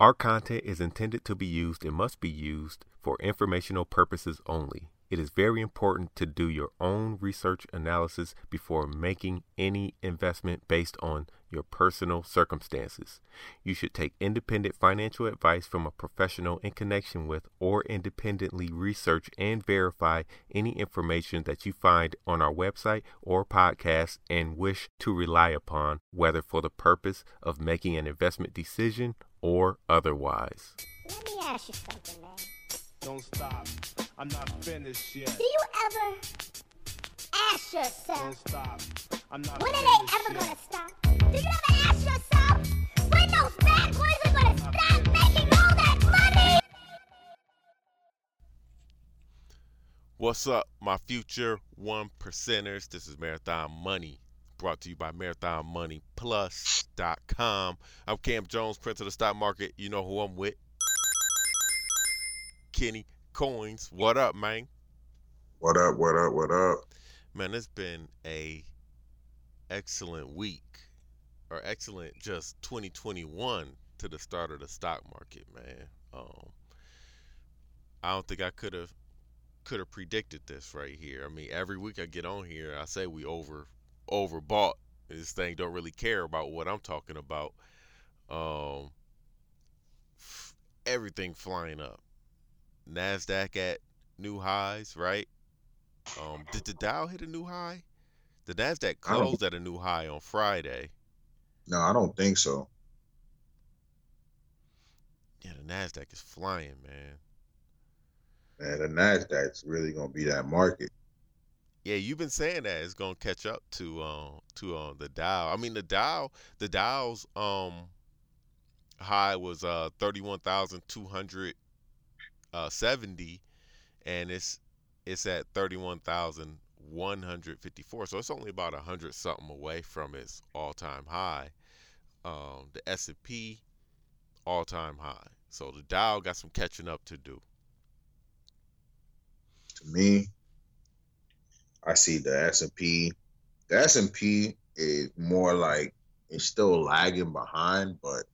Our content is intended to be used and must be used for informational purposes only. It is very important to do your own research analysis before making any investment based on your personal circumstances. You should take independent financial advice from a professional in connection with or independently research and verify any information that you find on our website or podcast and wish to rely upon, whether for the purpose of making an investment decision or otherwise. Let me ask you something, man. Don't stop. I'm not finished yet. Do you ever ask Don't yourself, stop. I'm not when are they ever yet. gonna stop? Do you ever ask yourself, when those bad boys are gonna stop making all that money? What's up, my future one percenters? This is Marathon Money, brought to you by MarathonMoneyPlus.com. I'm Cam Jones, Prince of the Stock Market. You know who I'm with. Kenny Coins. What up, man? What up? What up? What up? Man, it's been a excellent week, or excellent just 2021 to the start of the stock market, man. Um, I don't think I could have could have predicted this right here. I mean, every week I get on here, I say we over overbought. This thing don't really care about what I'm talking about. Um, f- everything flying up. Nasdaq at new highs, right? Um, did the Dow hit a new high? The Nasdaq closed at a new high on Friday. No, I don't think so. Yeah, the Nasdaq is flying, man. Man, the Nasdaq's really gonna be that market. Yeah, you've been saying that it's gonna catch up to um to um the Dow. I mean the Dow the Dow's um high was uh thirty one thousand two hundred uh seventy and it's it's at thirty one thousand one hundred fifty four. So it's only about a hundred something away from its all time high. Um the S and P all time high. So the Dow got some catching up to do. To me, I see the S and P. The S and P is more like it's still lagging behind, but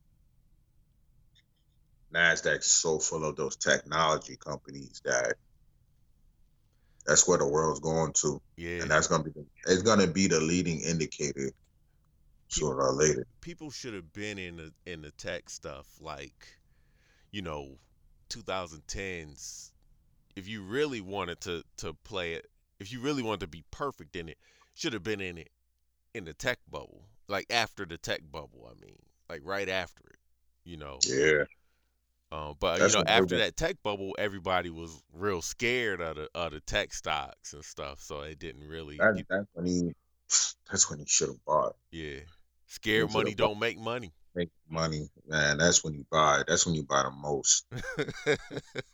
Nasdaq's so full of those technology companies that that's where the world's going to, Yeah. and that's gonna be the, it's gonna be the leading indicator sooner or later. people should have been in the in the tech stuff like you know 2010s if you really wanted to to play it if you really wanted to be perfect in it should have been in it in the tech bubble. Like after the tech bubble i mean. Like right after it you know? Yeah, um, but That's you know after that tech bubble everybody was real scared of the of the tech stocks and stuff so it didn't really that, that's when he that's when he should have bought. yeah scared money don't make money make money, man, that's when you buy. That's when you buy the most.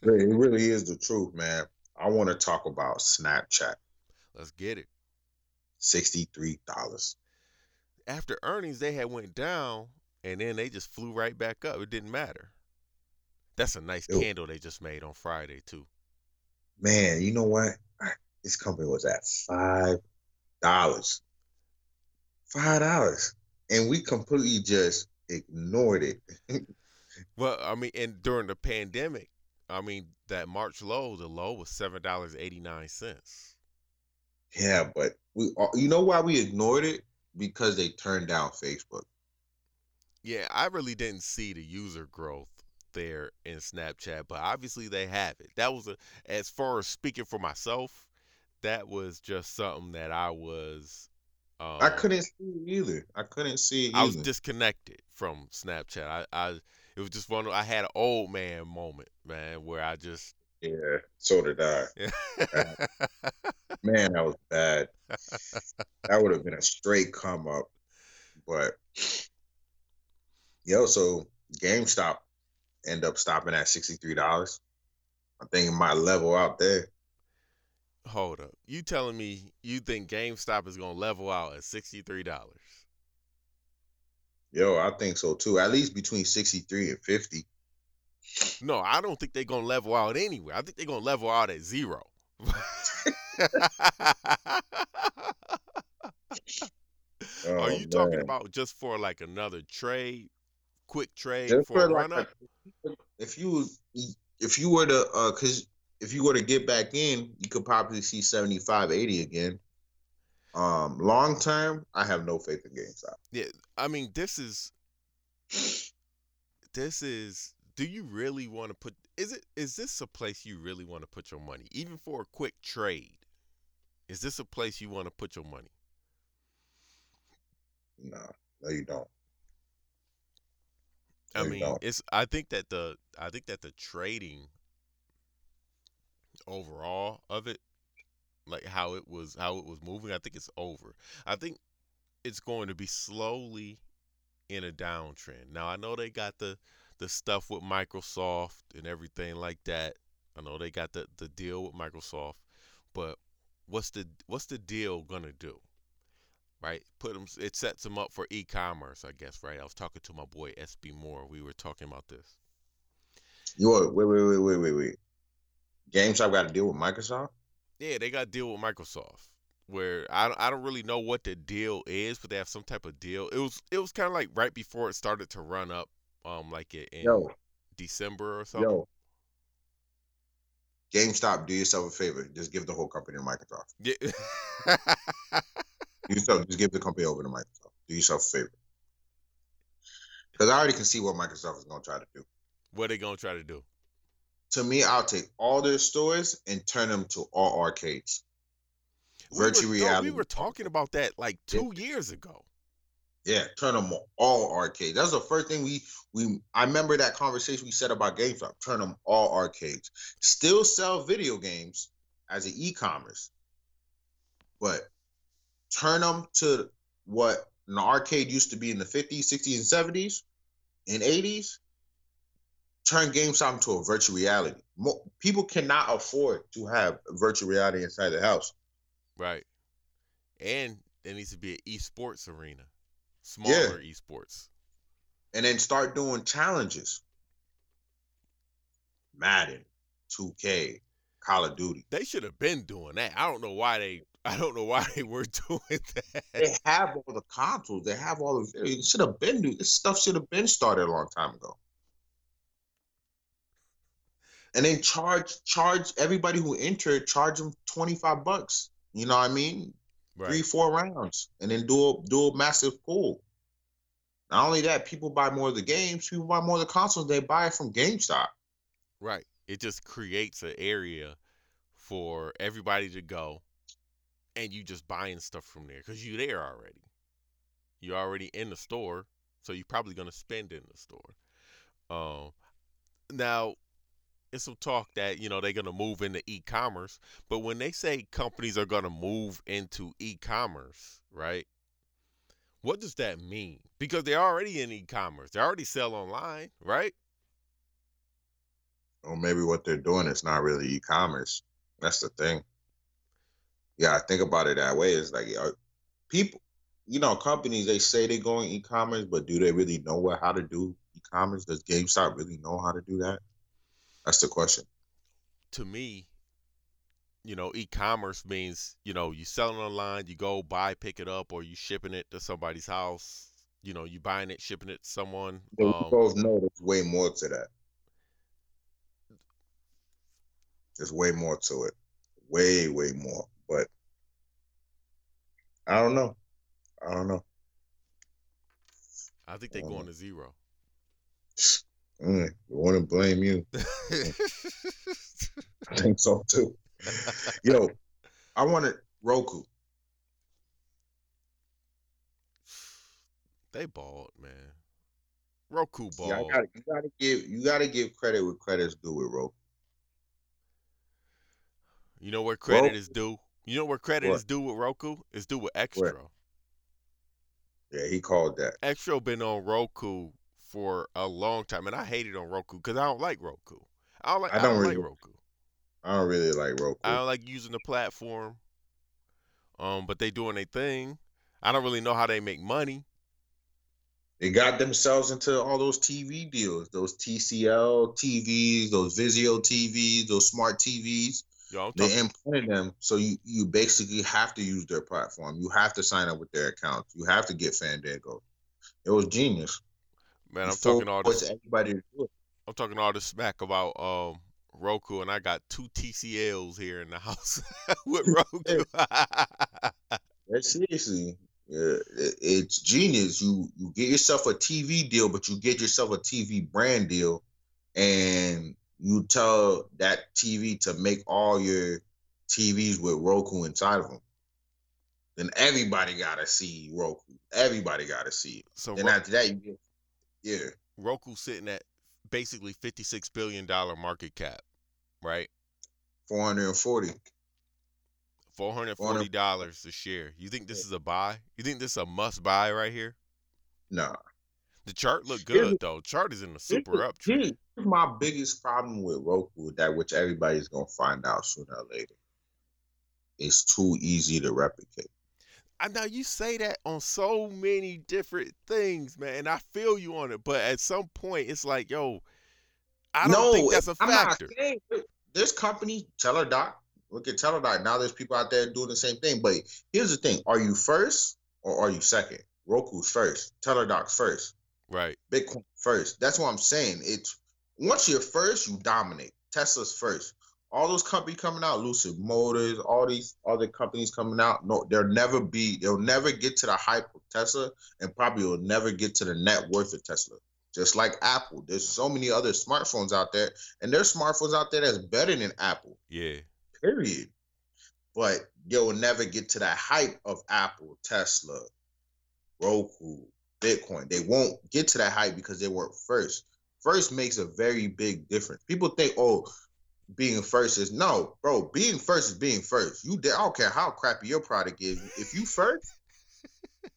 It really is the truth, man. I want to talk about Snapchat. let's get it Sixty-three dollars. after earnings they had went down and then they just flew right back up. It didn't matter. That's a nice Yo. candle they just made on Friday too. Man, you know what? This company was at five dollars. Five dollars, and we completely just ignored it. Well, I mean, and during the pandemic, I mean that March low, the low was seven dollars eighty nine cents. yeah, but we. uh, You know why we ignored it? Because they turned down Facebook. Yeah, I really didn't see the user growth there in Snapchat, but obviously they have it. That was a, as far as speaking for myself, that was just something that I was. Um, I couldn't see it either. I couldn't see it I was disconnected from Snapchat. I, I it was just one. I had an old man moment, man, where I just. yeah, so did I. Man, that was bad. that would have been a straight come up. But yo, so GameStop end up stopping at sixty three dollars. I think it might level out there. Hold up, you telling me you think GameStop is gonna level out at sixty three dollars? Yo, I think so too. At least between sixty three and fifty. No, I don't think they're gonna level out anywhere. I think they're gonna level out at zero. Are Oh, you talking about just for like another trade, quick trade Just for a for run like up? a, if you if you were to uh cause if you were to get back in, you could probably see 75, 80 again. Um, long term, I have no faith in GameStop. Yeah, I mean, this is this is do you really want to put is it is this a place you really want to put your money even for a quick trade? Is this a place you want to put your money? No, no, you don't. I mean, it's I think that the I think that the trading overall of it like how it was how it was moving, I think it's over. I think it's going to be slowly in a downtrend. Now I know they got the the stuff with Microsoft and everything like that. I know they got the the deal with Microsoft, but what's the what's the deal gonna do? Right, put them. It sets them up for e-commerce, I guess. Right. I was talking to my boy SB Moore. We were talking about this. You are, wait, wait, wait, wait, wait, wait. GameStop got to deal with Microsoft. Yeah, they got a deal with Microsoft where I, don't- I don't really know what the deal is, but they have some type of deal. It was it was kind of like right before it started to run up, um, like in in Yo, December or something. yo. GameStop, do yourself a favor. Just give the whole company to Microsoft. Yeah. Yourself, just give the company over to Microsoft. Do yourself a favor. Because I already can see what Microsoft is going to try to do. what they gonna try to do? To me, I'll take all their stores and turn them to all arcades. We were- Virtual no, reality. we were talking about that like two years ago. Yeah, turn them all arcades. That's the first thing we we. I remember that conversation we said about GameStop. Turn them all arcades. Still sell video games as an e-commerce, but turn them to what an arcade used to be in the 50s, 60s, and 70s, and 80s. Turn GameStop into a virtual reality. Mo- people cannot afford to have virtual reality inside the house. Right. And there needs to be an esports arena. Smaller esports. and then start doing challenges. Madden, 2K, Call of Duty. They should have been doing that. I don't know why they I don't know why they were doing that. They have all the consoles. They have all the. It should have been. do- This stuff should have been started a long time ago. And then charge charge everybody who entered. Charge them twenty five bucks. You know what I mean? Three four rounds, and then do a do a massive pool. Not only that, people buy more of the games. People buy more of the consoles. They buy it from GameStop. Right. It just creates an area for everybody to go and you just buying stuff from there because you're there already. You're already in the store, so you're probably gonna spend in the store. Um now it's some talk that, you know, they're gonna move into e commerce, but when they say companies are gonna move into e commerce, right? What does that mean? Because they're already in e commerce. They already sell online, right? or maybe what they're doing is not really e-commerce. That's the thing. Yeah, I think about it that way. It's like are people, you know, companies they say they're going e-commerce, but do they really know what how to do e-commerce? Does GameStop really know how to do that? That's the question. to me, you know, e-commerce means, you know, you selling online, you go buy, pick it up, or you shipping it to somebody's house. You know, you buying it, shipping it to someone. But we Um, both know there's way more to that. There's way more to it. Way, way more. But I don't know. I don't know. I think they're um, going to zero. Mm, I want to blame you. I think so too. Yo, I wanted Roku. they balled, man. Roku balled. Yeah, gotta, you gotta give you gotta give credit where credit's due with Roku. you know where credit Roku. is due? You know where credit What? is due with Roku? It's due with Extra. Yeah, he called that. Extra been on Roku for a long time, and I hated on Roku because I don't like Roku. I don't like. I I don't, don't like really- Roku. I don't really like Roku. I don't like using the platform. Um, but they doing their thing. I don't really know how they make money. They got themselves into all those TV deals, those TCL TVs, those Vizio TVs, those smart TVs. Yo, They implemented them, so you you basically have to use their platform. You have to sign up with their account. You have to get Fandango. It was genius. man, I'm Before talking all this. everybody to do it. I'm talking all this smack about um Roku, and I got two TCLs here in the house with Roku. Yeah, seriously, yeah, it- it's genius. You you get yourself a TV deal, but you get yourself a TV brand deal, and you tell that TV to make all your TVs with Roku inside of them. Then everybody gotta see Roku. Everybody gotta see it. so Then Ro- after that, you get yeah, Roku sitting at basically 56 billion dollar market cap, right? four hundred and forty. 440 dollars a share. You think this is a buy? You think this is a must buy right here? Nah, The chart look Here's good though. Chart is in a super uptrend. Here's my biggest problem with Roku that which everybody's gonna find out sooner or later. It's too easy to replicate. I know you say that on so many different things, man, and I feel you on it. But at some point, it's like, yo, I don't think that's a I'm not factor. saying this company, Teladoc. Look at Teladoc. Now there's people out there doing the same thing. But here's the thing: Are you first or are you second? Roku's first. Teladoc's first. Bitcoin first. That's what I'm saying. It's once you're first, you dominate. Tesla's first. All those companies coming out, Lucid Motors, all these other companies coming out, no, they'll never be, they'll never get to the hype of Tesla, and probably will never get to the net worth of Tesla. Just like Apple, there's so many other smartphones out there, and there's smartphones out there that's better than Apple. Yeah. Period. But they'll never get to that hype of Apple, Tesla, Roku, Bitcoin. They won't get to that hype because they weren't first. First makes a very big difference. People think, oh, being first is no, bro. Being first is being first. You, I don't care how crappy your product is. If you first, it,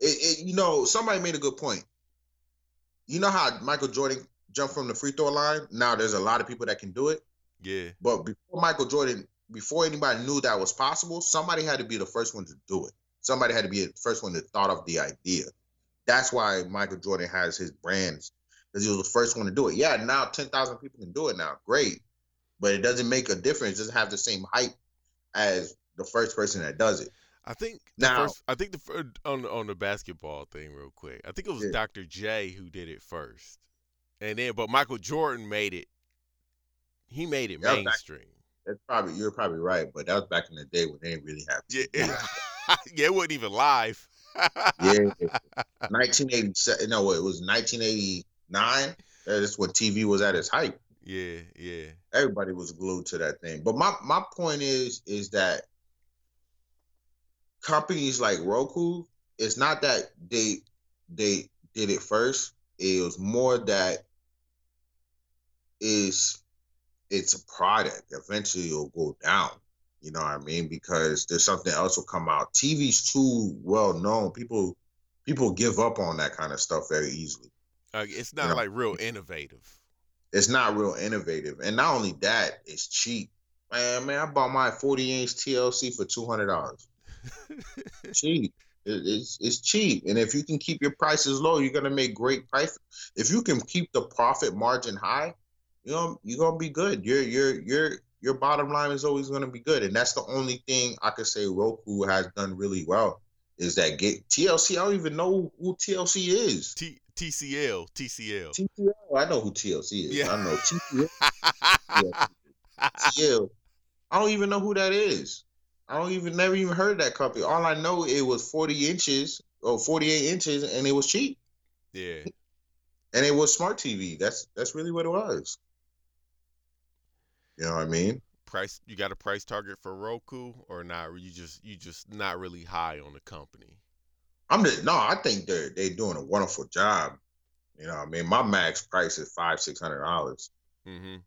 it, you know, somebody made a good point. You know how Michael Jordan jumped from the free throw line? Now there's a lot of people that can do it. Yeah. But before Michael Jordan, before anybody knew that was possible, somebody had to be the first one to do it. Somebody had to be the first one to thought of the idea. That's why Michael Jordan has his brands because he was the first one to do it. Yeah, now ten thousand people can do it now. Great, but it doesn't make a difference. It doesn't have the same hype as the first person that does it. I think Now- first, I think the first, on the- on the basketball thing real quick. I think it was Yeah. Dr. J who did it first, and then but Michael Jordan made it. He made it Yeah, back- mainstream. That's probably you're probably right, but that was back in the day when they didn't really have. TV. yeah, it wasn't even live. yeah. 1987. No, it was 1989. That's when TV was at its height. yeah, yeah, everybody was glued to that thing. But my my point is is that companies like Roku, it's not that they they did it first. It was more that is it's a product. Eventually it'll go down. You know what I mean? Because there's something else will come out. TV's too well known. People people give up on that kind of stuff very easily. Uh, it's not know. like real innovative. it's not real innovative. And not only that, it's cheap. Man, man, I bought my 40 inch TLC for two hundred dollars. cheap. It- it's it's cheap. And if you can keep your prices low, you're gonna make great price. If you can keep the profit margin high, you know you're gonna be good. You're you're your your your bottom line is always gonna be good. And that's the only thing I could say Roku has done really well is that get TLC. I don't even know who TLC is. T- TCL, TCL. TCL. I know who TLC is. Yeah. I know TCL. TCL. I don't even know who that is. I don't even never even heard that company. All I know it was 40 inches or 48 inches and it was cheap. yeah, And it was smart TV. That's that's really what it was. You know what I mean? price. You got a price target for Roku or not? You just you just not really high on the company. I'm just no, I think they're they're doing a wonderful job. You know what I mean? My max price is five, six hundred dollars. hmm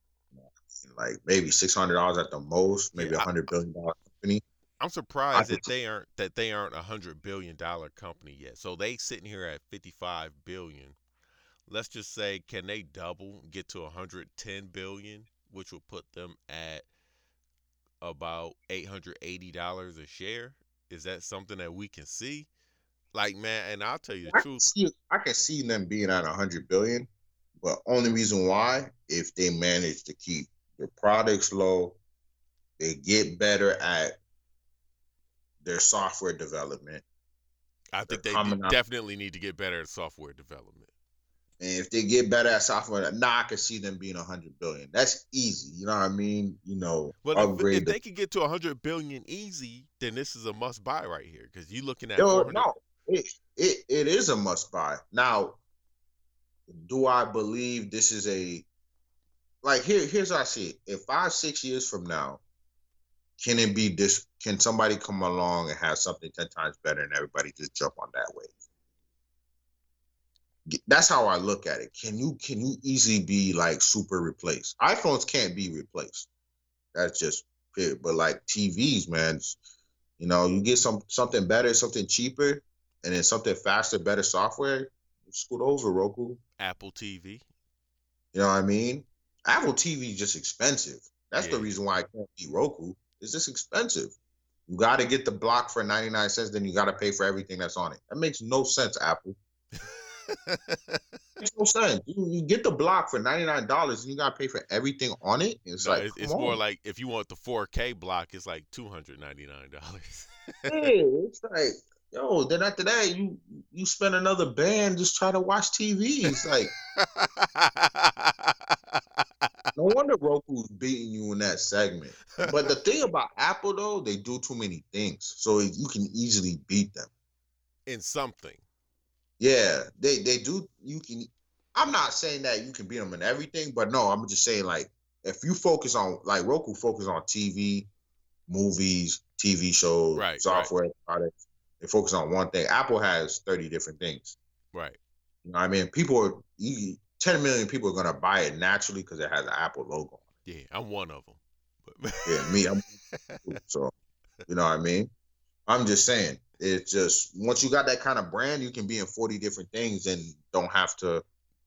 Like maybe six hundred dollars at the most, maybe a Yeah, hundred billion dollar company. I'm surprised that they aren't that they aren't a hundred billion dollar company yet. So they sitting here at 55 billion. Let's just say, can they double, get to a 110 billion, which will put them at about 880 dollars a share? Is that something that we can see? Like man, and I'll tell you the I can truth. see I can see them being at a hundred billion, but only reason why if they manage to keep their products low, they get better at their software development, I think they coming de- out- definitely need to get better at software development. And if they get better at software, now I can see them being a hundred billion. That's easy. You know what I mean? You know, But if, upgrade if the they could get to 100 billion easy, then this is a must buy right here because you're looking at Yo, no, it, it it is a must buy. Now, do I believe this is a like here? Here's how I see it. If five six years from now, can it be this? Can somebody come along and have something ten times better, and everybody just jump on that wave? That's how I look at it. Can you can you easily be like super replaced? iPhones can't be replaced. That's just it. But like TVs, man, you know, you get some something better, something cheaper, and then something faster, better software. Scoot over, Roku. Apple TV. You know what I mean? Apple TV is just expensive. That's the reason why I can't be Roku. It's just expensive. You got to get the block for 99 cents, then you got to pay for everything that's on it. That makes no sense, Apple. makes no sense. You, you get the block for $99 and you got to pay for everything on it. It's No, like, it's, it's more like if you want the 4K block, it's like $299. Hey, it's like, yo, then after that, you you spend another band just try to watch TV. It's like, no wonder Roku's beating you in that segment. But the thing about Apple though, they do too many things, so you can easily beat them. in something. Yeah, they they do. You can. I'm not saying that you can beat them in everything, but no, I'm just saying like if you focus on like Roku focus on TV, movies, TV shows, Right, right. software products. They focus on one thing. Apple has 30 different things. Right. You know, what I mean, people are you, 10 million people are gonna buy it naturally because it has an Apple logo. Yeah, I'm one of them. Yeah, me. I'm, so, you know what I mean? I'm just saying. It's just once you got that kind of brand, you can be in 40 different things and don't have to.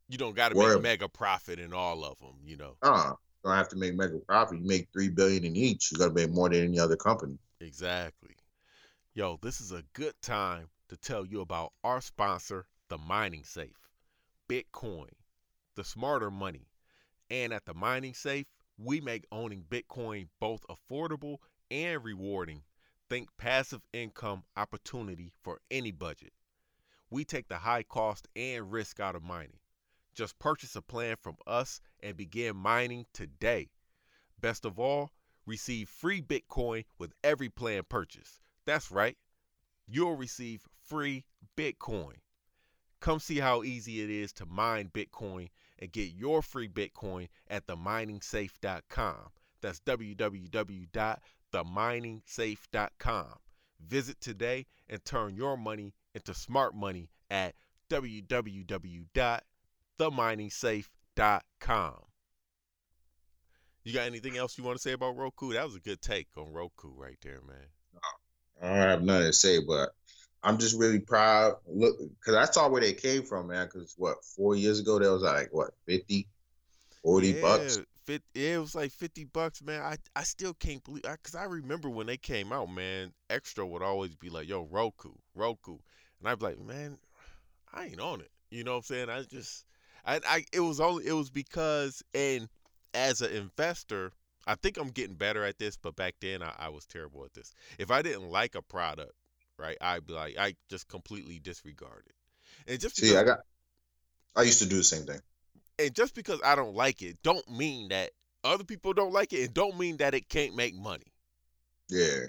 you don't got to make mega profit in all of them, you know. Uh, don't have to make mega profit. You make three billion in each. You got to make more than any other company. Exactly. Yo, this is a good time to tell you about our sponsor, the Mining Safe. Bitcoin, the smarter money. And at the Mining Safe, we make owning Bitcoin both affordable and rewarding. Think passive income opportunity for any budget. We take the high cost and risk out of mining. Just purchase a plan from us and begin mining today. Best of all, receive free Bitcoin with every plan purchase. That's right, you'll receive free Bitcoin. Come see how easy it is to mine Bitcoin and get your free Bitcoin at theminingsafe.com. That's www.theminingsafe.com. Visit today and turn your money into smart money at www.theminingsafe.com. You got anything else you want to say about Roku? That was a good take on Roku right there, man. I don't have nothing to say, but I'm just really proud. Look, because I saw where they came from, man. Because what, four years ago, they was like what, 50, 40 bucks. Fit, yeah, it was like fifty bucks, man. I, I still can't believe because I remember when they came out, man. Extra would always be like, "Yo, Roku, Roku," and I'd be like, "Man, I ain't on it." You know what I'm saying? I just, I, I, it was only, it was because, and as an investor, I think I'm getting better at this, but back then I, I was terrible at this. If I didn't like a product, right, I'd be like, I just completely disregard it. And just See, because I got. I used to do the same thing. And just because I don't like it, don't mean that other people don't like it, and don't mean that it can't make money. Yeah,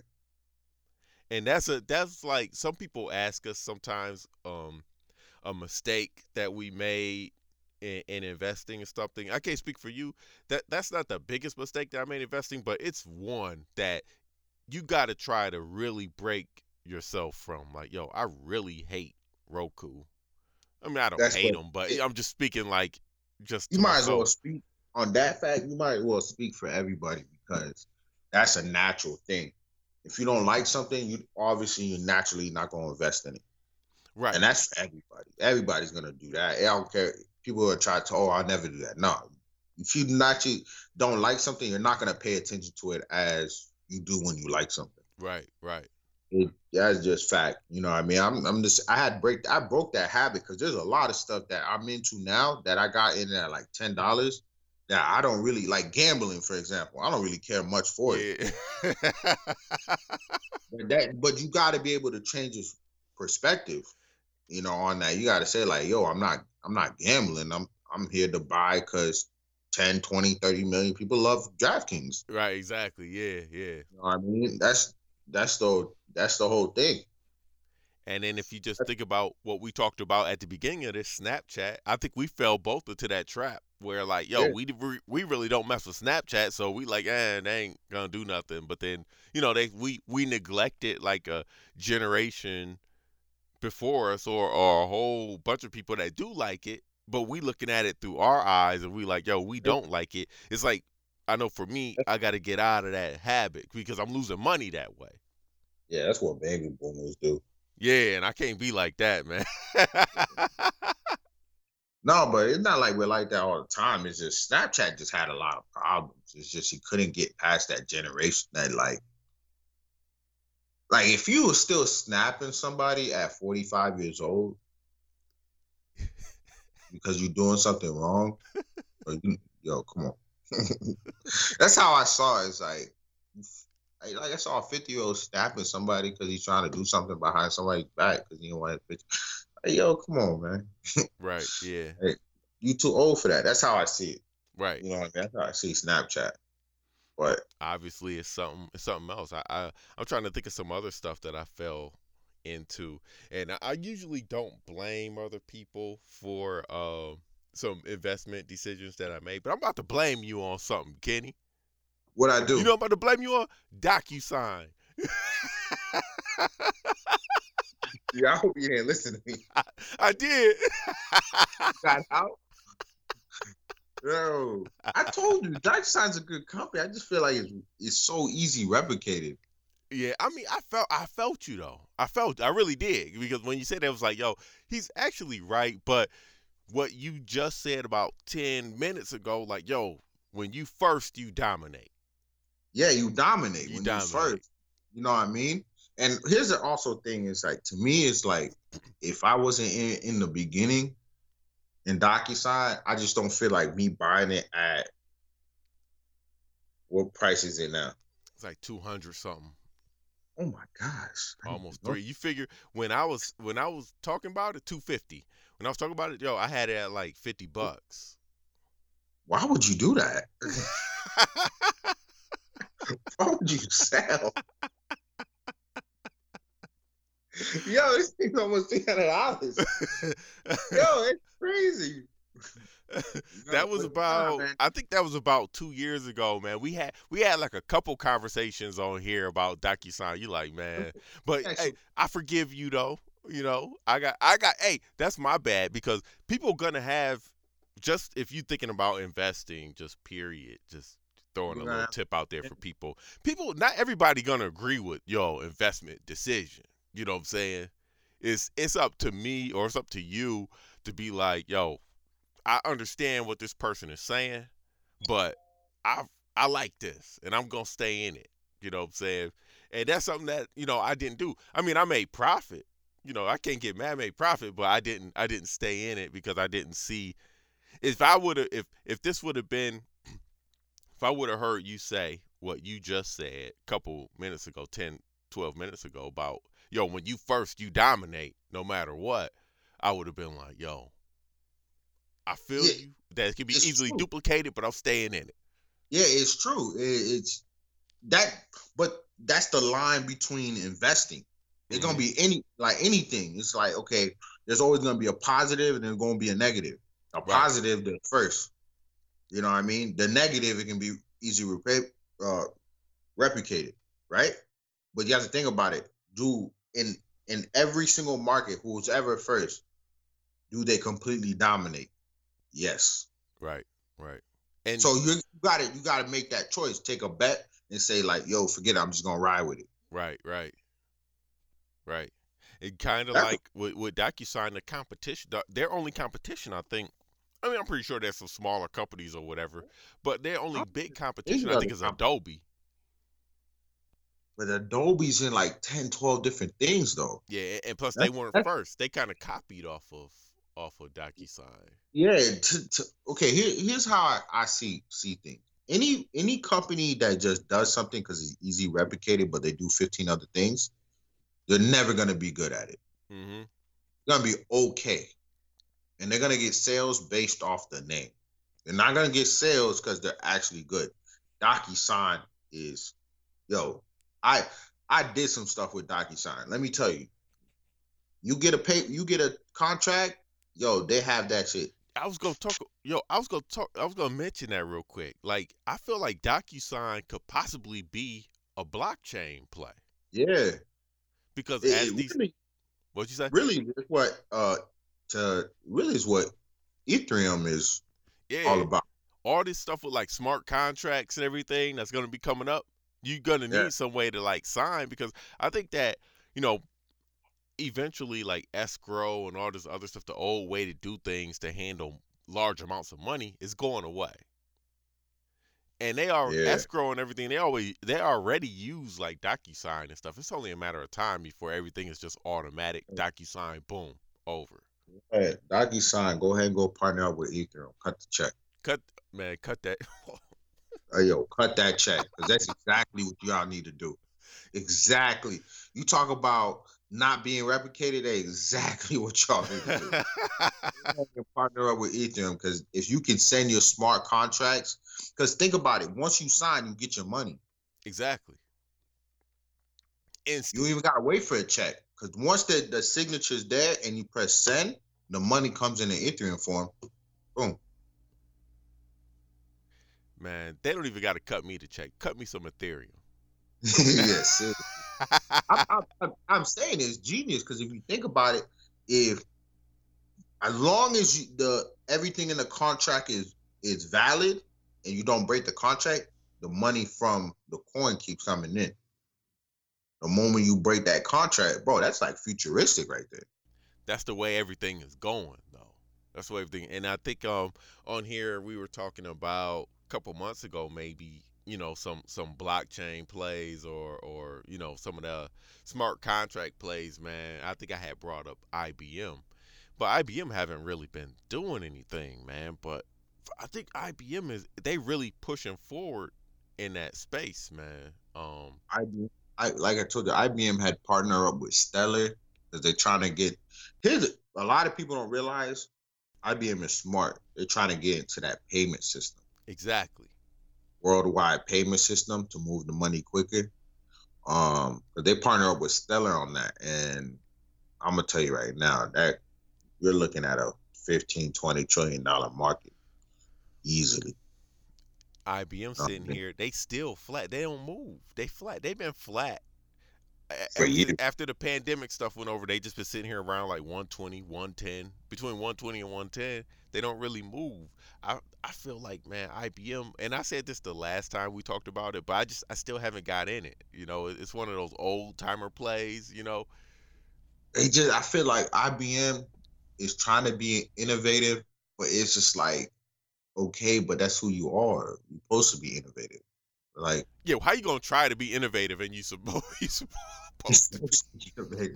And that's a that's like some people ask us sometimes um a mistake that we made in, in investing and something. I can't speak for you. That that's not the biggest mistake that I made investing, but it's one that you got to try to really break yourself from. Like, yo, I really hate Roku. I mean, I don't That's hate them, but it- I'm just speaking like just you might as well speak on that fact. You might as well speak for everybody because that's a natural thing. If you don't like something, you obviously you're naturally not going to invest in it, right. and that's for everybody. Everybody's going to do that. I don't care. People are trying to, oh, I'll never do that. No, if you naturally don't like something, you're not going to pay attention to it as you do when you like something. right, right. It, that's just fact. You know what I mean? I'm I'm just I had break I broke that habit because there's a lot of stuff that I'm into now that I got in at like ten dollars Now I don't really like gambling, for example. I don't really care much for it. Yeah. But that but you gotta be able to change your perspective, you know, on that. You gotta say, like, yo, I'm not I'm not gambling. I'm I'm here to buy because 10, 20, 30 million people love DraftKings. Right, exactly. Yeah, yeah. You know what I mean? That's that's the that's the whole thing. And then if you just think about what we talked about at the beginning of this Snapchat, I think we fell both into that trap where like, yo, Yeah. we we really don't mess with Snapchat, so we like, eh, they ain't gonna do nothing. But then, you know, they we we neglected like a generation before us or or a whole bunch of people that do like it, but we looking at it through our eyes and we like, yo, we don't like it. It's like I know for me, I got to get out of that habit because I'm losing money that way. Yeah, that's what baby boomers do. Yeah, and I can't be like that, man. No, but it's not like we're like that all the time. It's just Snapchat just had a lot of problems. It's just you couldn't get past that generation that like like if you were still snapping somebody at 45 years old because you're doing something wrong, you, yo, come on. That's how I saw it. It's like I- like I saw a 50 year old snapping somebody because he's trying to do something behind somebody's back because he don't want to. Like, yo, come on, man. right, yeah, You too old for that. That's how I see it. right. You know I mean? That's how I see Snapchat. But Obviously, it's something. It's something else. I, I I'm trying to think of some other stuff that I fell into, and I, I usually don't blame other people for um some investment decisions that I made, but I'm about to blame you on something, Kenny. what I do? You know, I'm about to blame you on DocuSign. yeah, I hope you didn't listen to me. I did. Got out. Yo, I told you, DocuSign's a good company. I just feel like it's it's so easy replicated. Yeah, I mean, I felt I felt you though. I felt I really did because when you said that, I was like, yo, he's actually right. But what you just said about ten minutes ago, like, yo, when you first you dominate. Yeah, you dominate You when dominate. you first. You know what I mean? And here's the also thing is like to me, it's like if I wasn't in in the beginning in DocuSign, I just don't feel like me buying it at what price is it now? It's like two hundred something, Oh my gosh. I almost know. three. You figure when I was when I was talking about it, two fifty. When I was talking about it, yo, I had it at like fifty bucks. Why would you do that? Why would you sell? Yo, this thing's almost three hundred dollars. Yo, it's crazy. that was about man. I think that was about two years ago, man. We had we had like a couple conversations on here about DocuSign. You like, man. But hey, I forgive you though. You know, I got I got hey, that's my bad because people gonna have just if you thinking about investing, just period, just throwing a You're little tip out there eh for people. People not everybody gonna agree with your investment decision. You know what I'm saying? It's it's up to me or it's up to you to be like, yo, I understand what this person is saying, but I I like this and I'm gonna stay in it. You know what I'm saying? And that's something that, you know, I didn't do. I mean, I made profit. You know, I can't get mad I made profit, but I didn't I didn't stay in it because I didn't see if I would have if if this would have been if I would have heard you say what you just said a couple minutes ago, 10, 12 minutes ago about, yo, when you first you dominate no matter what, I would have been like, yo, I feel Yeah, you. That it can be easily true. duplicated, but I'm staying in it. Yeah, it's true. It, it's that, but that's the line between investing. It's gonna be any like anything. It's like okay, there's always gonna be a positive and there's gonna be a negative. A Right. positive the first. You know what I mean? The negative it can be easy repra- uh, replicated, right? But you have to think about it. Do in in every single market, who's ever first, do they completely dominate? Yes. Right, right. And So you got it. You got to make that choice. Take a bet and say like, "Yo, forget it. I'm just gonna ride with it." Right, right, right. It kind of like with, with DocuSign, the competition, the, their only competition, I think. I mean, I'm pretty sure there's some smaller companies or whatever, but their only big competition, I think, is Adobe. But Adobe's in like 10, 12 different things though. Yeah, and plus they weren't first. They kind of copied off of off of DocuSign. Yeah. To, to, okay. Here, here's how I, I see see things. Any any company that just does something because it's easy replicated, but they do 15 other things, they're never gonna be good at it. Mm-hmm. They're gonna be okay. and they're gonna get sales based off the name. They're not gonna get sales because they're actually good. DocuSign is, yo, I I did some stuff with DocuSign. Let me tell you, you get a pay, you get a contract, yo, they have that shit. I was gonna talk. Yo, I was gonna talk. I was gonna mention that real quick. Like, I feel like DocuSign could possibly be a blockchain play Yeah, because it, as these, really, what you say? really is what uh to really is what Ethereum is Yeah, all about. all this stuff with like smart contracts and everything that's going to be coming up, you're going to need Yeah. some way to like sign because I think that, you know, eventually like escrow and all this other stuff, the old way to do things to handle large amounts of money is going away. And they are Yeah. escrow and everything. They always they already use like DocuSign and stuff. It's only a matter of time before everything is just automatic. Mm. DocuSign, boom, over. Hey, DocuSign, go ahead and go partner up with Ethereum. Cut the check. Cut man, cut that. Hey, yo, cut that check because that's exactly what y'all need to do. Exactly. You talk about not being replicated. That's exactly what y'all need to do. Partner up with Ethereum because if you can send your smart contracts, because think about it, once you sign, you get your money. exactly. Instant. You even gotta wait for a check because once the the signature's there and you press send, the money comes in the Ethereum form. Boom. Man, they don't even got to cut me to check. Cut me some Ethereum. yes. I, I'm saying it's genius because if you think about it, if as long as you, the everything in the contract is is valid and you don't break the contract, the money from the coin keeps coming in. The moment you break that contract, bro, that's like futuristic right there. That's the way everything is going, though. That's the way everything. And I think um on here we were talking about a couple months ago, maybe you know some some blockchain plays or or you know some of the smart contract plays. Man, I think I had brought up IBM, but IBM haven't really been doing anything, man. But I think IBM is they really pushing forward in that space, man. Um, IBM, I like I told you, IBM had partnered up with Stellar because they're trying to get. Here's a lot of people don't realize IBM is smart. They're trying to get into that payment system, exactly. Worldwide payment system, to move the money quicker. Um, but they partner up with Stellar on that, and I'm gonna tell you right now that you're looking at a 15, 20 trillion dollar market easily. IBM sitting here, they still flat. They don't move. They flat. They've been flat. For After, after the pandemic stuff went over, they just been sitting here around like 120, 110, between 120 and 110. They don't really move. I I feel like man, IBM, and I said this the last time we talked about it, but I just I still haven't got in it. You know, it's one of those old timer plays. You know, They just, I feel like IBM is trying to be innovative, but it's just like, okay, but that's who you are. You're supposed to be innovative. Like, yeah. How you gonna try to be innovative and you supposed you supposed to be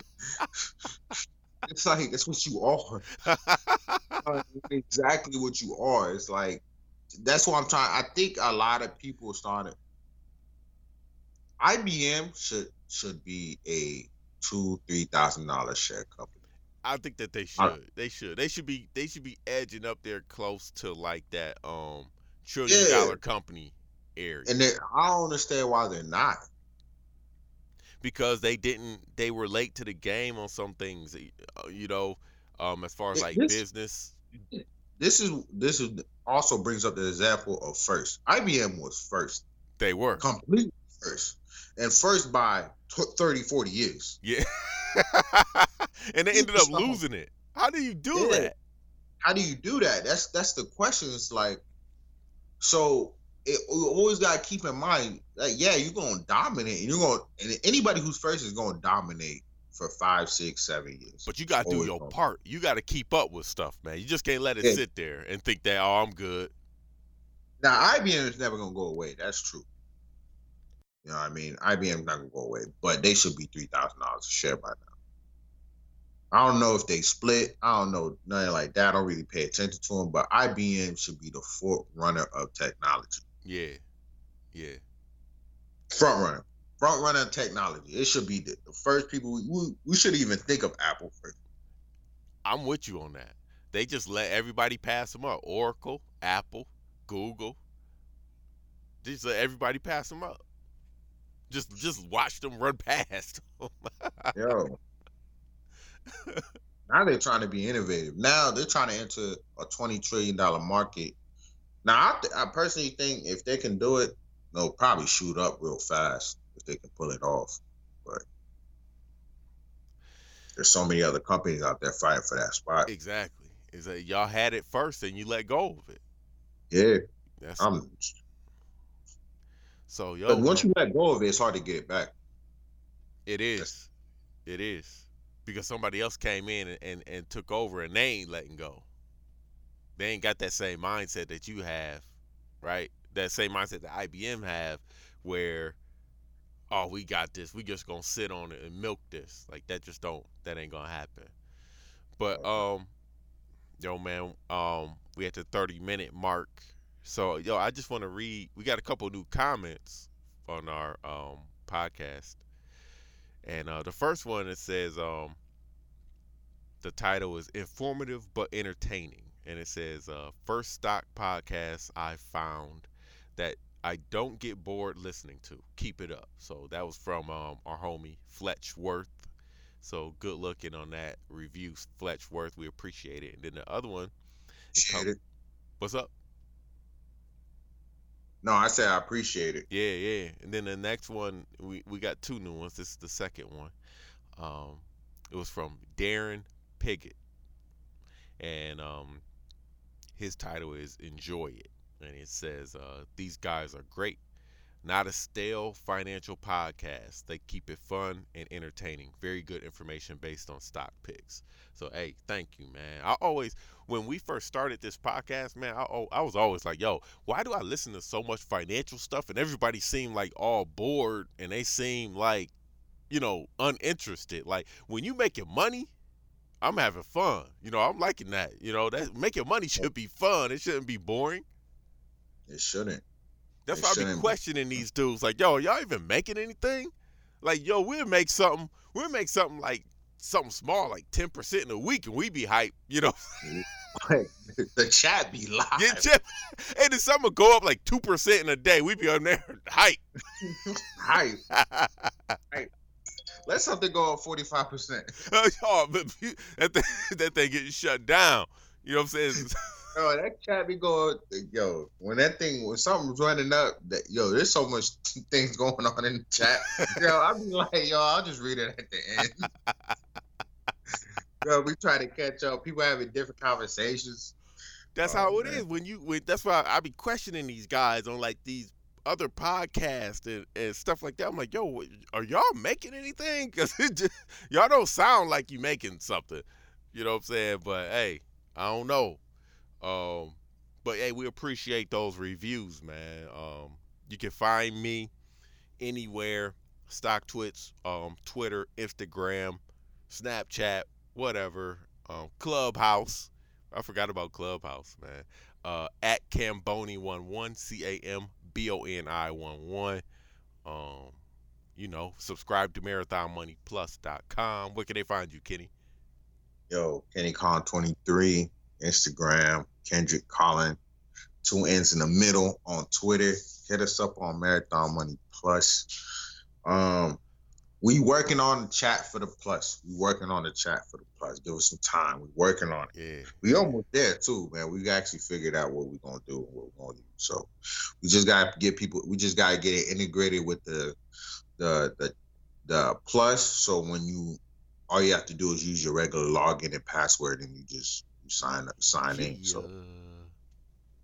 it's like that's what you are. Exactly what you are. It's like that's what I'm trying. I think a lot of people started. IBM should should be a two three thousand dollar share company. I think that they Uh, should. They should. They should be. They should be edging up there close to like that um trillion Yeah. dollar company area And they, I don't understand why they're not. because they didn't. They were late to the game on some things. uh, You know, um as far as like this- business. This is this is also brings up the example of first. IBM was first, They were. completely first, and first by t- 30, 40 years. Yeah. and they ended up losing it. How do you do Yeah. that? How do you do that? That's that's the question. It's like, so it, we always got to keep in mind that yeah, you're gonna dominate. You're gonna and anybody who's first is gonna dominate for five, six, seven years. But you got to do your part. You got to keep up with stuff, man. You just can't let it Yeah. sit there and think that oh, I'm good. Now IBM is never gonna go away. That's true. You know what I mean? IBM not gonna go away, but they should be three thousand dollars a share by now. I don't know if they split. I don't know nothing like that. I don't really pay attention to them, but IBM should be the forerunner of technology. Yeah. Yeah. Front runner, front runner technology. It should be the, the first people. We, we, we should even think of Apple first. I'm with you on that. They just let everybody pass them up. Oracle, Apple, Google. Just let everybody pass them up. Just just watch them run past. Yo. now they're trying to be innovative. Now they're trying to enter a twenty trillion dollar market. Now I, th- I personally think if they can do it, they'll probably shoot up real fast if they can pull it off. But there's so many other companies out there fighting for that spot. exactly. Is that y'all had it first and you let go of it. Yeah, That's I'm. so yo. But once you let go of it, it's hard to get it back. it is. It is. Because somebody else came in and, and, and took over and they ain't letting go. They ain't got that same mindset that you have, right? That same mindset that IBM have where oh we got this. We just gonna sit on it and milk this. Like that just don't that ain't gonna happen. But um yo man, um we at the 30 minute mark. So yo, I just wanna read we got a couple new comments on our um podcast. And uh, the first one it says um, the title is informative but entertaining, and it says uh, first stock podcast I found that I don't get bored listening to. Keep it up. So that was from um, our homie Fletchworth. So good looking on that review, Fletchworth. We appreciate it. And then the other one, Appreciate it. what's up? No, I said I appreciate it. Yeah, yeah. And then the next one, we, we got two new ones. This is the second one. Um, it was from Darren Piggott. And um, his title is Enjoy It. And it says, uh, These guys are great. Not a stale financial podcast. They keep it fun and entertaining. Very good information based on stock picks. So, hey, thank you, man. I always, when we first started this podcast, man, I, I was always like, yo, why do I listen to so much financial stuff and everybody seem like all bored and they seem like, you know, uninterested? Like, when you making money, I'm having fun. You know, I'm liking that. You know, that making money should be fun. It shouldn't be boring. It shouldn't. That's It why I be shouldn't questioning these dudes. Like, yo, y'all even making anything? Like, yo, we'll make something. We'll make something like something small, like ten percent in a week, and we be hype. You know, the chat be live. get chip, and will go up like two percent in a day. We'd be on there hype. hype. Hype. Let something go up forty five percent. oh, but that thing, that thing getting shut down. You know what I'm saying? Yo, that chat be going. Yo, when that thing when something's running up, that yo, there's so much things going on in the chat. Yo, I be like, yo, I'll just read it at the end. yo, we try to catch up. People having different conversations. That's Oh, how it man. is when you. When, that's why I be questioning these guys on like these other podcasts and, and stuff like that. I'm like, yo, are y'all making anything? Because y'all don't sound like you making something. You know what I'm saying? But hey, I don't know. Um, but hey, we appreciate those reviews, man. Um, you can find me anywhere. StockTwits, um, Twitter, Instagram, Snapchat, whatever. Um, Clubhouse. I forgot about Clubhouse, man. Uh, at Camboni11, C A M B O N I 1 1. Um, you know, subscribe to marathonmoneyplus.com. Where can they find you, Kenny? Yo, Kenny Con twenty three, Instagram, Kendrick Collin, two ends in the middle on Twitter. Hit us up on Marathon Money Plus. Um, we working on the chat for the plus. We working on the chat for the plus. Give us some time. We working on it. Yeah. We almost there too, man. We actually figured out what we're gonna do and what we're gonna do. So we just gotta get people. We just gotta get it integrated with the the the the plus. So when you all you have to do is use your regular login and password, and you just you sign up, sign in. So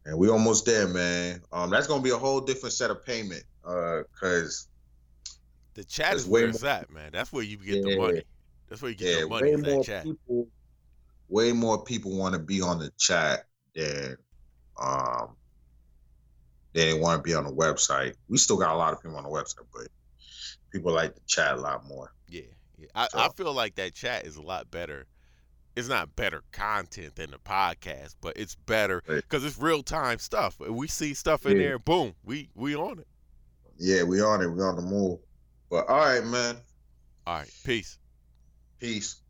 and we almost there, man. Um, that's gonna be a whole different set of payment. Uh, cause The chat There's is where it's more- at, man. That's where you get the money. That's where you get yeah, the money. way more chat. people, way more people want to be on the chat than um than they want to be on the website. We still got a lot of people on the website, but people like the chat a lot more. Yeah, yeah. I, So- I feel like that chat is a lot better. It's not better content than the podcast, but it's better because it's real time stuff. We see stuff in Yeah. there, boom, we we on it. Yeah, we on it. We on the move. But all right, man. All right, peace. Peace.